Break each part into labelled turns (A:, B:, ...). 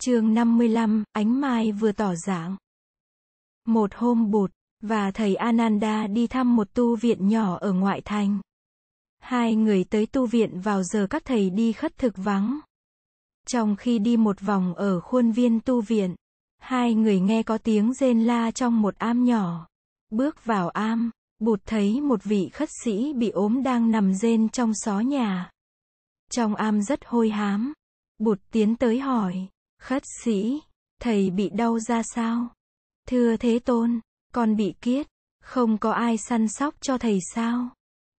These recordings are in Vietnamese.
A: chương 55, ánh mai vừa tỏ dạng. Một hôm bụt, và thầy Ananda đi thăm một tu viện nhỏ ở ngoại thành. Hai người tới tu viện vào giờ các thầy đi khất thực vắng. Trong khi đi một vòng ở khuôn viên tu viện, hai người nghe có tiếng rên la trong một am nhỏ. Bước vào am, bụt thấy một vị khất sĩ bị ốm đang nằm rên trong xó nhà. Trong am rất hôi hám. Bụt tiến tới hỏi, khất sĩ, thầy bị đau ra sao? Thưa Thế Tôn, con bị kiết, không có ai săn sóc cho thầy sao?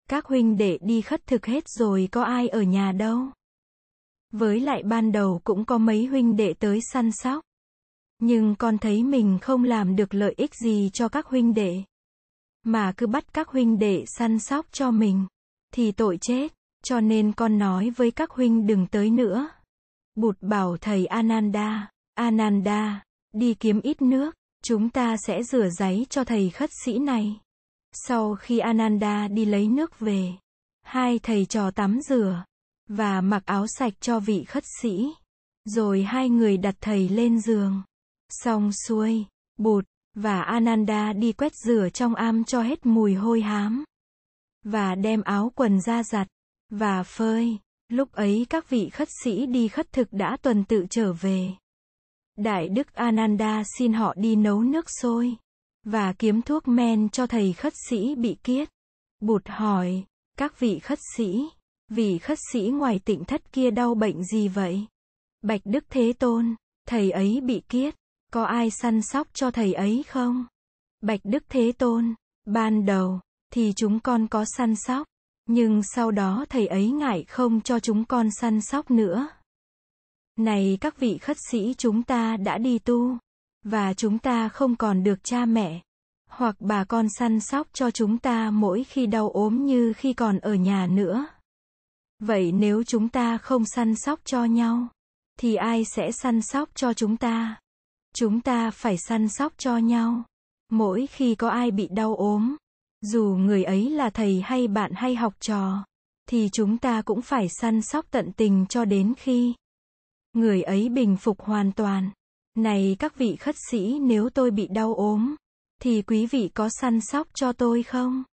A: Các huynh đệ đi khất thực hết rồi có ai ở nhà đâu? Với lại ban đầu cũng có mấy huynh đệ tới săn sóc. Nhưng con thấy mình không làm được lợi ích gì cho các huynh đệ. Mà cứ bắt các huynh đệ săn sóc cho mình. Thì tội chết. Cho nên con nói với các huynh đừng tới nữa. Bụt bảo thầy Ananda, Ananda, đi kiếm ít nước, chúng ta sẽ rửa giấy cho thầy khất sĩ này. Sau khi Ananda đi lấy nước về, hai thầy trò tắm rửa, và mặc áo sạch cho vị khất sĩ. Rồi hai người đặt thầy lên giường. Xong xuôi, Bụt, và Ananda đi quét rửa trong am cho hết mùi hôi hám. Và đem áo quần ra giặt, và phơi. Lúc ấy các vị khất sĩ đi khất thực đã tuần tự trở về. Đại đức Ananda xin họ đi nấu nước sôi và kiếm thuốc men cho thầy khất sĩ bị kiết. Bụt hỏi, các vị khất sĩ, vị khất sĩ ngoài tịnh thất kia đau bệnh gì vậy? Bạch Đức Thế Tôn, thầy ấy bị kiết, có ai săn sóc cho thầy ấy không? Bạch Đức Thế Tôn, ban đầu, thì chúng con có săn sóc, nhưng sau đó thầy ấy ngại không cho chúng con săn sóc nữa. Này các vị khất sĩ chúng ta đã đi tu, và chúng ta không còn được cha mẹ, hoặc bà con săn sóc cho chúng ta mỗi khi đau ốm như khi còn ở nhà nữa. Vậy nếu chúng ta không săn sóc cho nhau, thì ai sẽ săn sóc cho chúng ta? Chúng ta phải săn sóc cho nhau. Mỗi khi có ai bị đau ốm, dù người ấy là thầy hay bạn hay học trò, thì chúng ta cũng phải săn sóc tận tình cho đến khi người ấy bình phục hoàn toàn. Này các vị khất sĩ nếu tôi bị đau ốm, thì quý vị có săn sóc cho tôi không?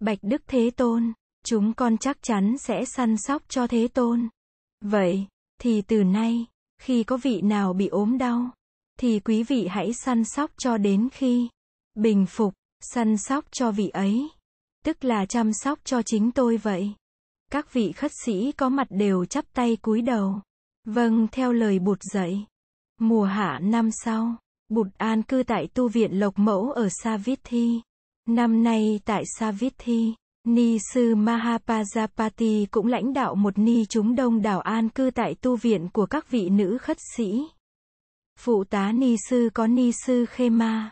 A: Bạch Đức Thế Tôn, chúng con chắc chắn sẽ săn sóc cho Thế Tôn. Vậy, thì từ nay, khi có vị nào bị ốm đau, thì quý vị hãy săn sóc cho đến khi bình phục săn sóc cho vị ấy, tức là chăm sóc cho chính tôi vậy. Các vị khất sĩ có mặt đều chắp tay cúi đầu. Vâng, theo lời Bụt dạy. Mùa hạ năm sau, Bụt an cư tại tu viện Lộc Mẫu ở Savithi. Năm nay tại Savithi, Ni sư Mahapajapati cũng lãnh đạo một ni chúng đông đảo an cư tại tu viện của các vị nữ khất sĩ. Phụ tá ni sư có ni sư Khema.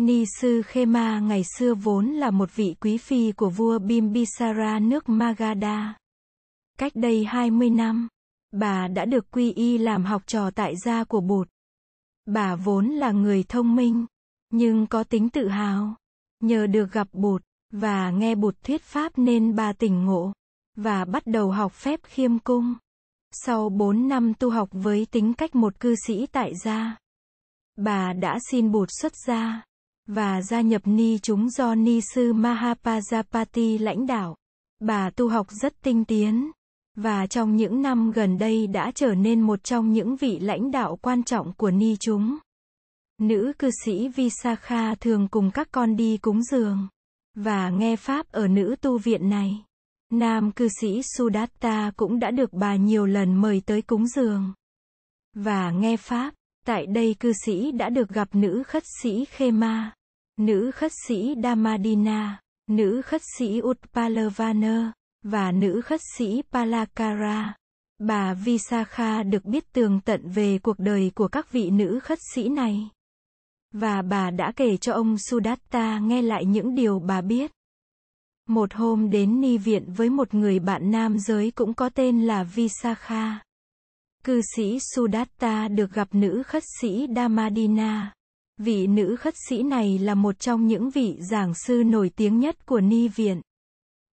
A: Ni sư Khema ngày xưa vốn là một vị quý phi của vua Bimbisara nước Magadha. Cách đây 20 năm, bà đã được quy y làm học trò tại gia của Bụt. Bà vốn là người thông minh, nhưng có tính tự hào. Nhờ được gặp Bụt, và nghe Bụt thuyết pháp nên bà tỉnh ngộ, và bắt đầu học phép khiêm cung. Sau 4 năm tu học với tính cách một cư sĩ tại gia, bà đã xin Bụt xuất gia và gia nhập ni chúng do ni sư Mahapajapati lãnh đạo. Bà tu học rất tinh tiến, và trong những năm gần đây đã trở nên một trong những vị lãnh đạo quan trọng của ni chúng. Nữ cư sĩ Visakha thường cùng các con đi cúng dường và nghe pháp ở nữ tu viện này. Nam cư sĩ Sudatta cũng đã được bà nhiều lần mời tới cúng dường và nghe pháp. Tại đây cư sĩ đã được gặp nữ khất sĩ Khema nữ khất sĩ Damadina, nữ khất sĩ Utpalavana, và nữ khất sĩ Palakara. Bà Visakha được biết tường tận về cuộc đời của các vị nữ khất sĩ này. Và bà đã kể cho ông Sudatta nghe lại những điều bà biết. Một hôm đến ni viện với một người bạn nam giới cũng có tên là Visakha. Cư sĩ Sudatta được gặp nữ khất sĩ Damadina. Vị nữ khất sĩ này là một trong những vị giảng sư nổi tiếng nhất của Ni Viện.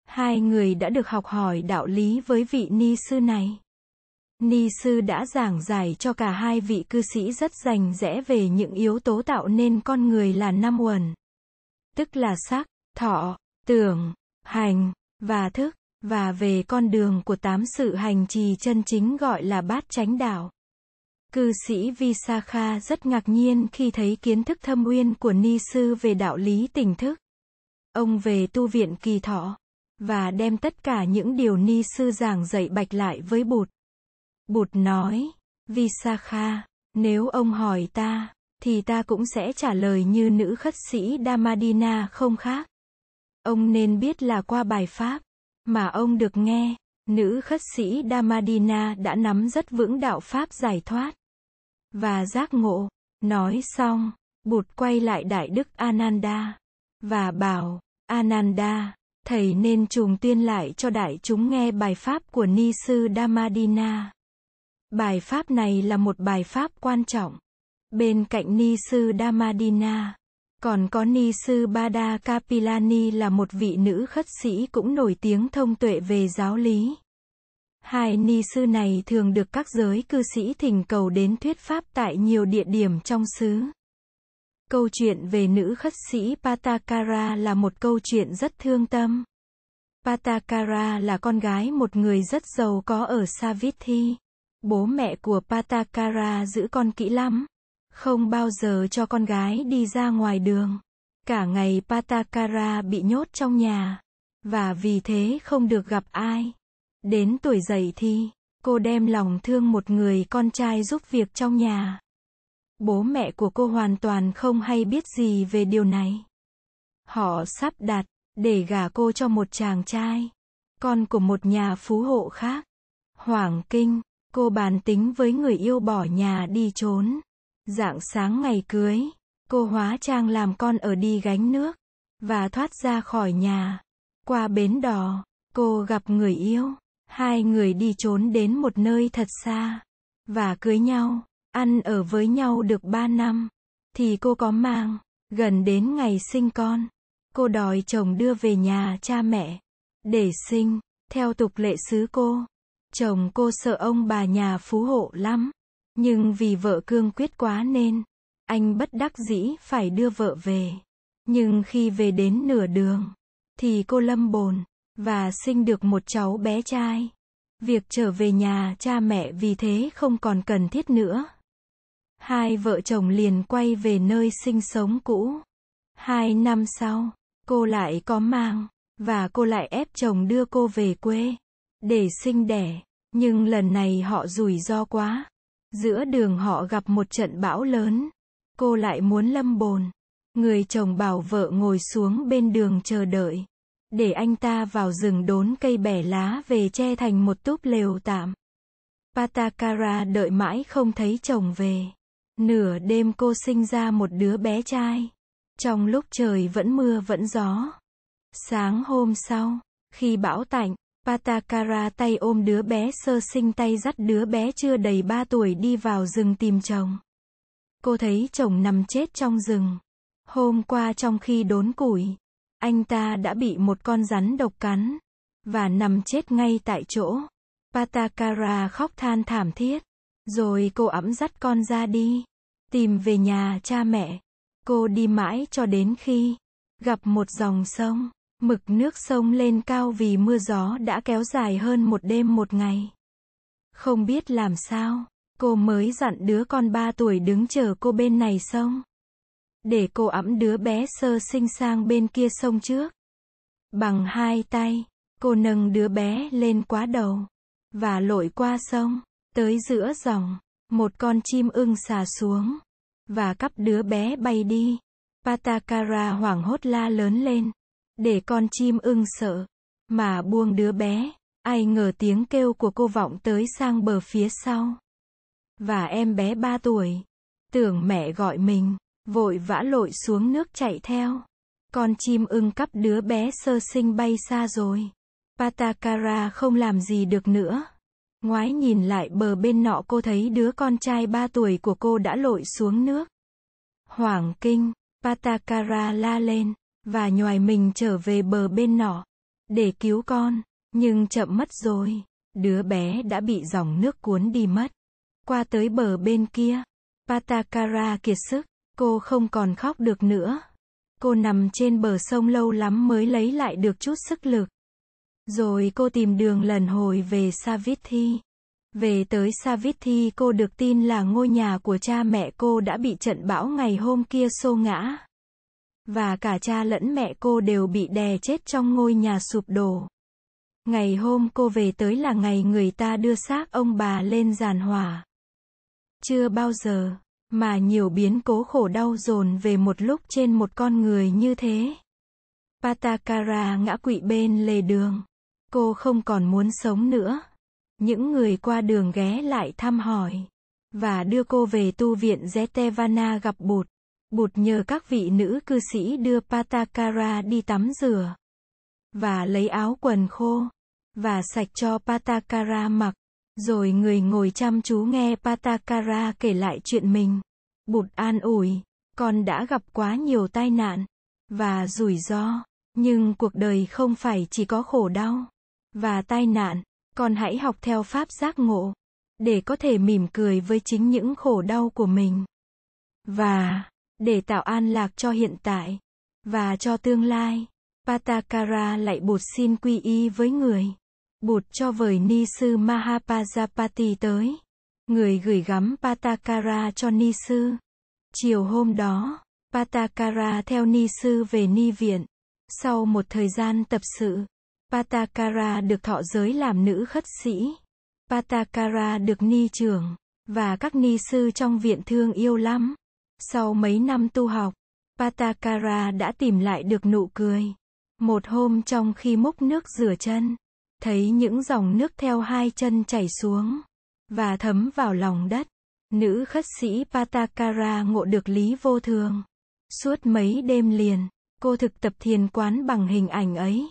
A: Hai người đã được học hỏi đạo lý với vị Ni sư này. Ni sư đã giảng giải cho cả hai vị cư sĩ rất rành rẽ về những yếu tố tạo nên con người là năm uẩn. Tức là sắc, thọ, tưởng, hành, và thức, và về con đường của tám sự hành trì chân chính gọi là bát chánh đạo. Cư sĩ Visakha rất ngạc nhiên khi thấy kiến thức thâm uyên của Ni sư về đạo lý tỉnh thức. Ông về tu viện kỳ thọ, và đem tất cả những điều Ni sư giảng dạy bạch lại với Bụt. Bụt nói, Visakha, nếu ông hỏi ta, thì ta cũng sẽ trả lời như nữ khất sĩ Damadina không khác. Ông nên biết là qua bài pháp mà ông được nghe, nữ khất sĩ Damadina đã nắm rất vững đạo pháp giải thoát và giác ngộ. Nói xong, Bụt quay lại Đại Đức Ananda và bảo, Ananda, thầy nên trùng tuyên lại cho đại chúng nghe bài pháp của Ni sư Damadina. Bài pháp này là một bài pháp quan trọng. Bên cạnh Ni sư Damadina, còn có Ni sư Bada Kapilani là một vị nữ khất sĩ cũng nổi tiếng thông tuệ về giáo lý. Hai ni sư này thường được các giới cư sĩ thỉnh cầu đến thuyết pháp tại nhiều địa điểm trong xứ. Câu chuyện về nữ khất sĩ Patakara là một câu chuyện rất thương tâm. Patakara là con gái một người rất giàu có ở Savithi. Bố mẹ của Patakara giữ con kỹ lắm, không bao giờ cho con gái đi ra ngoài đường. Cả ngày Patakara bị nhốt trong nhà, và vì thế không được gặp ai. Đến tuổi dậy thì, cô đem lòng thương một người con trai giúp việc trong nhà. Bố mẹ của cô hoàn toàn không hay biết gì về điều này. Họ sắp đặt, để gả cô cho một chàng trai, con của một nhà phú hộ khác. Hoàng kinh, cô bàn tính với người yêu bỏ nhà đi trốn. Dạng sáng ngày cưới, cô hóa trang làm con ở đi gánh nước, và thoát ra khỏi nhà. Qua bến đò, cô gặp người yêu. Hai người đi trốn đến một nơi thật xa, và cưới nhau, ăn ở với nhau được ba năm, thì cô có mang, gần đến ngày sinh con. Cô đòi chồng đưa về nhà cha mẹ, để sinh, theo tục lệ xứ cô. Chồng cô sợ ông bà nhà phú hộ lắm, nhưng vì vợ cương quyết quá nên, anh bất đắc dĩ phải đưa vợ về. Nhưng khi về đến nửa đường, thì cô lâm bồn, và sinh được một cháu bé trai. Việc trở về nhà cha mẹ vì thế không còn cần thiết nữa. Hai vợ chồng liền quay về nơi sinh sống cũ. Hai năm sau, cô lại có mang, và cô lại ép chồng đưa cô về quê, để sinh đẻ. Nhưng lần này họ rủi ro quá. Giữa đường họ gặp một trận bão lớn. Cô lại muốn lâm bồn. Người chồng bảo vợ ngồi xuống bên đường chờ đợi để anh ta vào rừng đốn cây bẻ lá về che thành một túp lều tạm. Patakara đợi mãi không thấy chồng về. Nửa đêm cô sinh ra một đứa bé trai. Trong lúc trời vẫn mưa vẫn gió. Sáng hôm sau, khi bão tạnh, Patakara tay ôm đứa bé sơ sinh tay dắt đứa bé chưa đầy 3 tuổi đi vào rừng tìm chồng. Cô thấy chồng nằm chết trong rừng. Hôm qua trong khi đốn củi, anh ta đã bị một con rắn độc cắn, và nằm chết ngay tại chỗ. Patakara khóc than thảm thiết. Rồi cô ẵm dắt con ra đi, tìm về nhà cha mẹ. Cô đi mãi cho đến khi gặp một dòng sông. Mực nước sông lên cao vì mưa gió đã kéo dài hơn một đêm một ngày. Không biết làm sao, cô mới dặn đứa con ba tuổi đứng chờ cô bên này sông để cô ẵm đứa bé sơ sinh sang bên kia sông trước. Bằng hai tay, cô nâng đứa bé lên quá đầu, và lội qua sông, tới giữa dòng, một con chim ưng xà xuống, và cắp đứa bé bay đi. Patakara hoảng hốt la lớn lên, để con chim ưng sợ, mà buông đứa bé, ai ngờ tiếng kêu của cô vọng tới sang bờ phía sau. Và em bé ba tuổi, tưởng mẹ gọi mình, Vội vã lội xuống nước chạy theo. Con chim ưng cắp đứa bé sơ sinh bay xa rồi. Patakara không làm gì được nữa. Ngoái nhìn lại bờ bên nọ cô thấy đứa con trai ba tuổi của cô đã lội xuống nước. Hoảng kinh, Patakara la lên, và nhòi mình trở về bờ bên nọ, để cứu con, nhưng chậm mất rồi. Đứa bé đã bị dòng nước cuốn đi mất. Qua tới bờ bên kia, Patakara kiệt sức, cô không còn khóc được nữa. Cô nằm trên bờ sông lâu lắm mới lấy lại được chút sức lực. Rồi cô tìm đường lần hồi về Savithi. Về tới Savithi cô được tin là ngôi nhà của cha mẹ cô đã bị trận bão ngày hôm kia xô ngã. Và cả cha lẫn mẹ cô đều bị đè chết trong ngôi nhà sụp đổ. Ngày hôm cô về tới là ngày người ta đưa xác ông bà lên giàn hỏa. Chưa bao giờ, mà nhiều biến cố khổ đau dồn về một lúc trên một con người như thế. Patakara ngã quỵ bên lề đường. Cô không còn muốn sống nữa. Những người qua đường ghé lại thăm hỏi. Và đưa cô về tu viện Zetevana gặp Bụt. Bụt nhờ các vị nữ cư sĩ đưa Patakara đi tắm rửa. Và lấy áo quần khô. Và sạch cho Patakara mặc. Rồi người ngồi chăm chú nghe Patakara kể lại chuyện mình. Bụt an ủi, con đã gặp quá nhiều tai nạn và rủi ro, nhưng cuộc đời không phải chỉ có khổ đau và tai nạn, con hãy học theo pháp giác ngộ để có thể mỉm cười với chính những khổ đau của mình và để tạo an lạc cho hiện tại và cho tương lai. Patakara lại bụt xin quy y với người. Bụt cho vời ni sư Mahapajapati tới. Người gửi gắm Patakara cho ni sư. Chiều hôm đó, Patakara theo ni sư về ni viện. Sau một thời gian tập sự, Patakara được thọ giới làm nữ khất sĩ. Patakara được ni trưởng, và các ni sư trong viện thương yêu lắm. Sau mấy năm tu học, Patakara đã tìm lại được nụ cười. Một hôm trong khi múc nước rửa chân, thấy những dòng nước theo hai chân chảy xuống và thấm vào lòng đất. Nữ khất sĩ Patakara ngộ được lý vô thường. Suốt mấy đêm liền, cô thực tập thiền quán bằng hình ảnh ấy.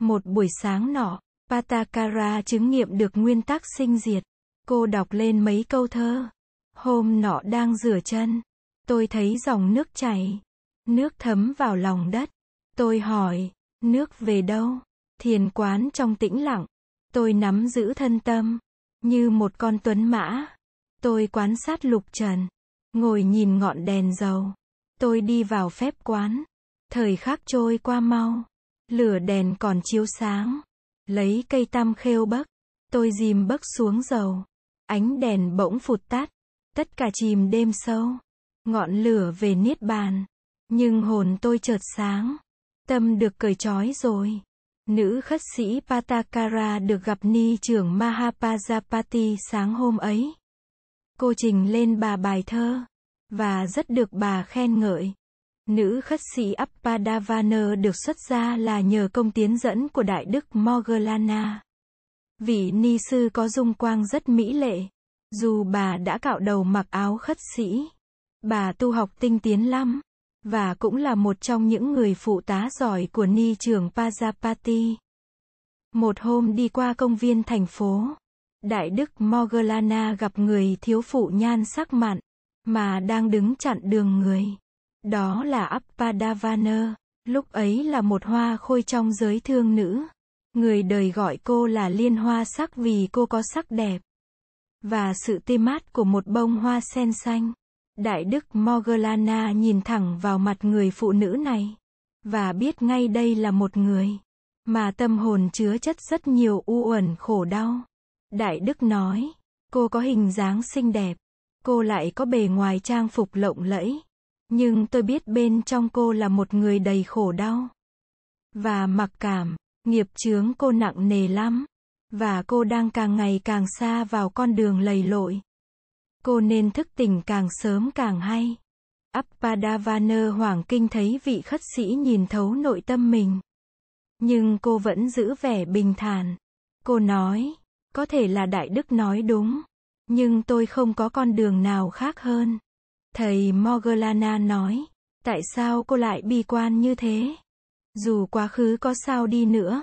A: Một buổi sáng nọ, Patakara chứng nghiệm được nguyên tắc sinh diệt. Cô đọc lên mấy câu thơ. Hôm nọ đang rửa chân, tôi thấy dòng nước chảy, nước thấm vào lòng đất. Tôi hỏi, nước về đâu? Thiền quán trong tĩnh lặng, tôi nắm giữ thân tâm, như một con tuấn mã. Tôi quán sát lục trần, ngồi nhìn ngọn đèn dầu. Tôi đi vào phép quán. Thời khắc trôi qua mau. Lửa đèn còn chiếu sáng. Lấy cây tăm khêu bấc. Tôi dìm bấc xuống dầu. Ánh đèn bỗng phụt tắt. Tất cả chìm đêm sâu. Ngọn lửa về niết bàn. Nhưng hồn tôi chợt sáng. Tâm được cởi trói rồi. Nữ khất sĩ Patakara được gặp ni trưởng Mahapajapati sáng hôm ấy. Cô trình lên bà bài thơ, và rất được bà khen ngợi. Nữ khất sĩ Appadavana được xuất gia là nhờ công tiến dẫn của Đại Đức Moggallana. Vị ni sư có dung quang rất mỹ lệ. Dù bà đã cạo đầu mặc áo khất sĩ, bà tu học tinh tiến lắm, và cũng là một trong những người phụ tá giỏi của ni trưởng Pajapati. Một hôm đi qua công viên thành phố, Đại đức Mogalana gặp người thiếu phụ nhan sắc mặn, mà đang đứng chặn đường người. Đó là Appadavana, lúc ấy là một hoa khôi trong giới thương nữ. Người đời gọi cô là liên hoa sắc vì cô có sắc đẹp. Và sự tê mát của một bông hoa sen xanh. Đại đức Moggallana nhìn thẳng vào mặt người phụ nữ này. Và biết ngay đây là một người. Mà tâm hồn chứa chất rất nhiều u uẩn khổ đau. Đại Đức nói, cô có hình dáng xinh đẹp, cô lại có bề ngoài trang phục lộng lẫy, nhưng tôi biết bên trong cô là một người đầy khổ đau và mặc cảm, nghiệp chướng cô nặng nề lắm, và cô đang càng ngày càng xa vào con đường lầy lội. Cô nên thức tỉnh càng sớm càng hay. Appadavana Hoàng Kinh thấy vị khất sĩ nhìn thấu nội tâm mình. Nhưng cô vẫn giữ vẻ bình thản. Cô nói, có thể là Đại Đức nói đúng. Nhưng tôi không có con đường nào khác hơn. Thầy Mogalana nói, tại sao cô lại bi quan như thế? Dù quá khứ có sao đi nữa,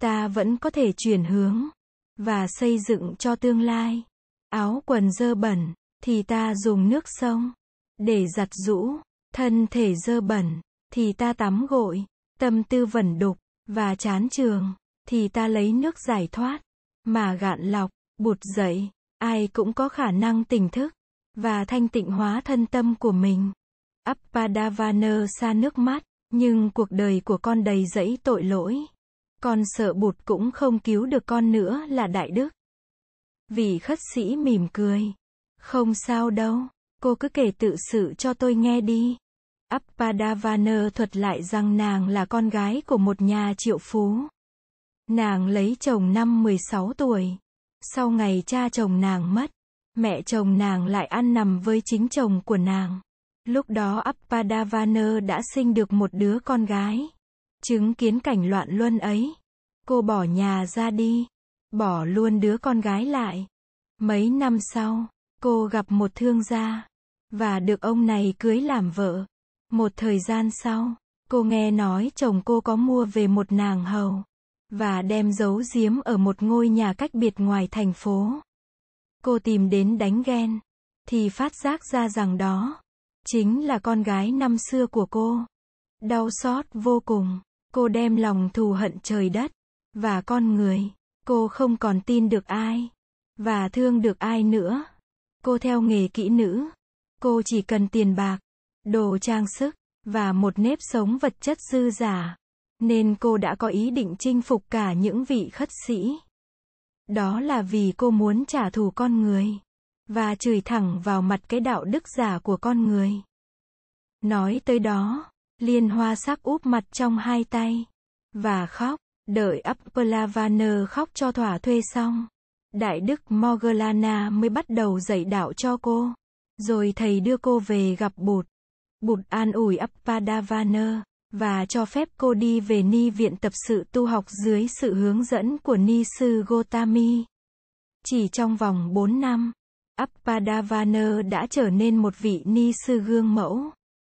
A: ta vẫn có thể chuyển hướng và xây dựng cho tương lai. Áo quần dơ bẩn thì ta dùng nước sông để giặt rũ, thân thể dơ bẩn thì ta tắm gội, tâm tư vẩn đục và chán trường thì ta lấy nước giải thoát mà gạn lọc, bụt dậy, ai cũng có khả năng tỉnh thức, và thanh tịnh hóa thân tâm của mình. Appadavana xa nước mắt, nhưng cuộc đời của con đầy dẫy tội lỗi. Con sợ bụt cũng không cứu được con nữa là đại đức. Vị khất sĩ mỉm cười. Không sao đâu, cô cứ kể tự sự cho tôi nghe đi. Appadavana thuật lại rằng nàng là con gái của một nhà triệu phú. Nàng lấy chồng năm 16 tuổi. Sau ngày cha chồng nàng mất, mẹ chồng nàng lại ăn nằm với chính chồng của nàng. Lúc đó Appadavana đã sinh được một đứa con gái. Chứng kiến cảnh loạn luân ấy, cô bỏ nhà ra đi, bỏ luôn đứa con gái lại. Mấy năm sau, cô gặp một thương gia, và được ông này cưới làm vợ. Một thời gian sau, cô nghe nói chồng cô có mua về một nàng hầu, và đem giấu giếm ở một ngôi nhà cách biệt ngoài thành phố. Cô tìm đến đánh ghen, thì phát giác ra rằng đó, chính là con gái năm xưa của cô. Đau xót vô cùng, cô đem lòng thù hận trời đất, và con người, cô không còn tin được ai, và thương được ai nữa. Cô theo nghề kỹ nữ, cô chỉ cần tiền bạc, đồ trang sức, và một nếp sống vật chất dư giả. Nên cô đã có ý định chinh phục cả những vị khất sĩ. Đó là vì cô muốn trả thù con người. Và chửi thẳng vào mặt cái đạo đức giả của con người. Nói tới đó, liên hoa sắc úp mặt trong hai tay. Và khóc, đợi Appalavanner khóc cho thỏa thuê xong. Đại đức Morgana mới bắt đầu dạy đạo cho cô. Rồi thầy đưa cô về gặp Bụt. Bụt an ủi Appadavana, và cho phép cô đi về ni viện tập sự tu học dưới sự hướng dẫn của ni sư Gotami. Chỉ trong vòng 4 năm, Appadavana đã trở nên một vị ni sư gương mẫu.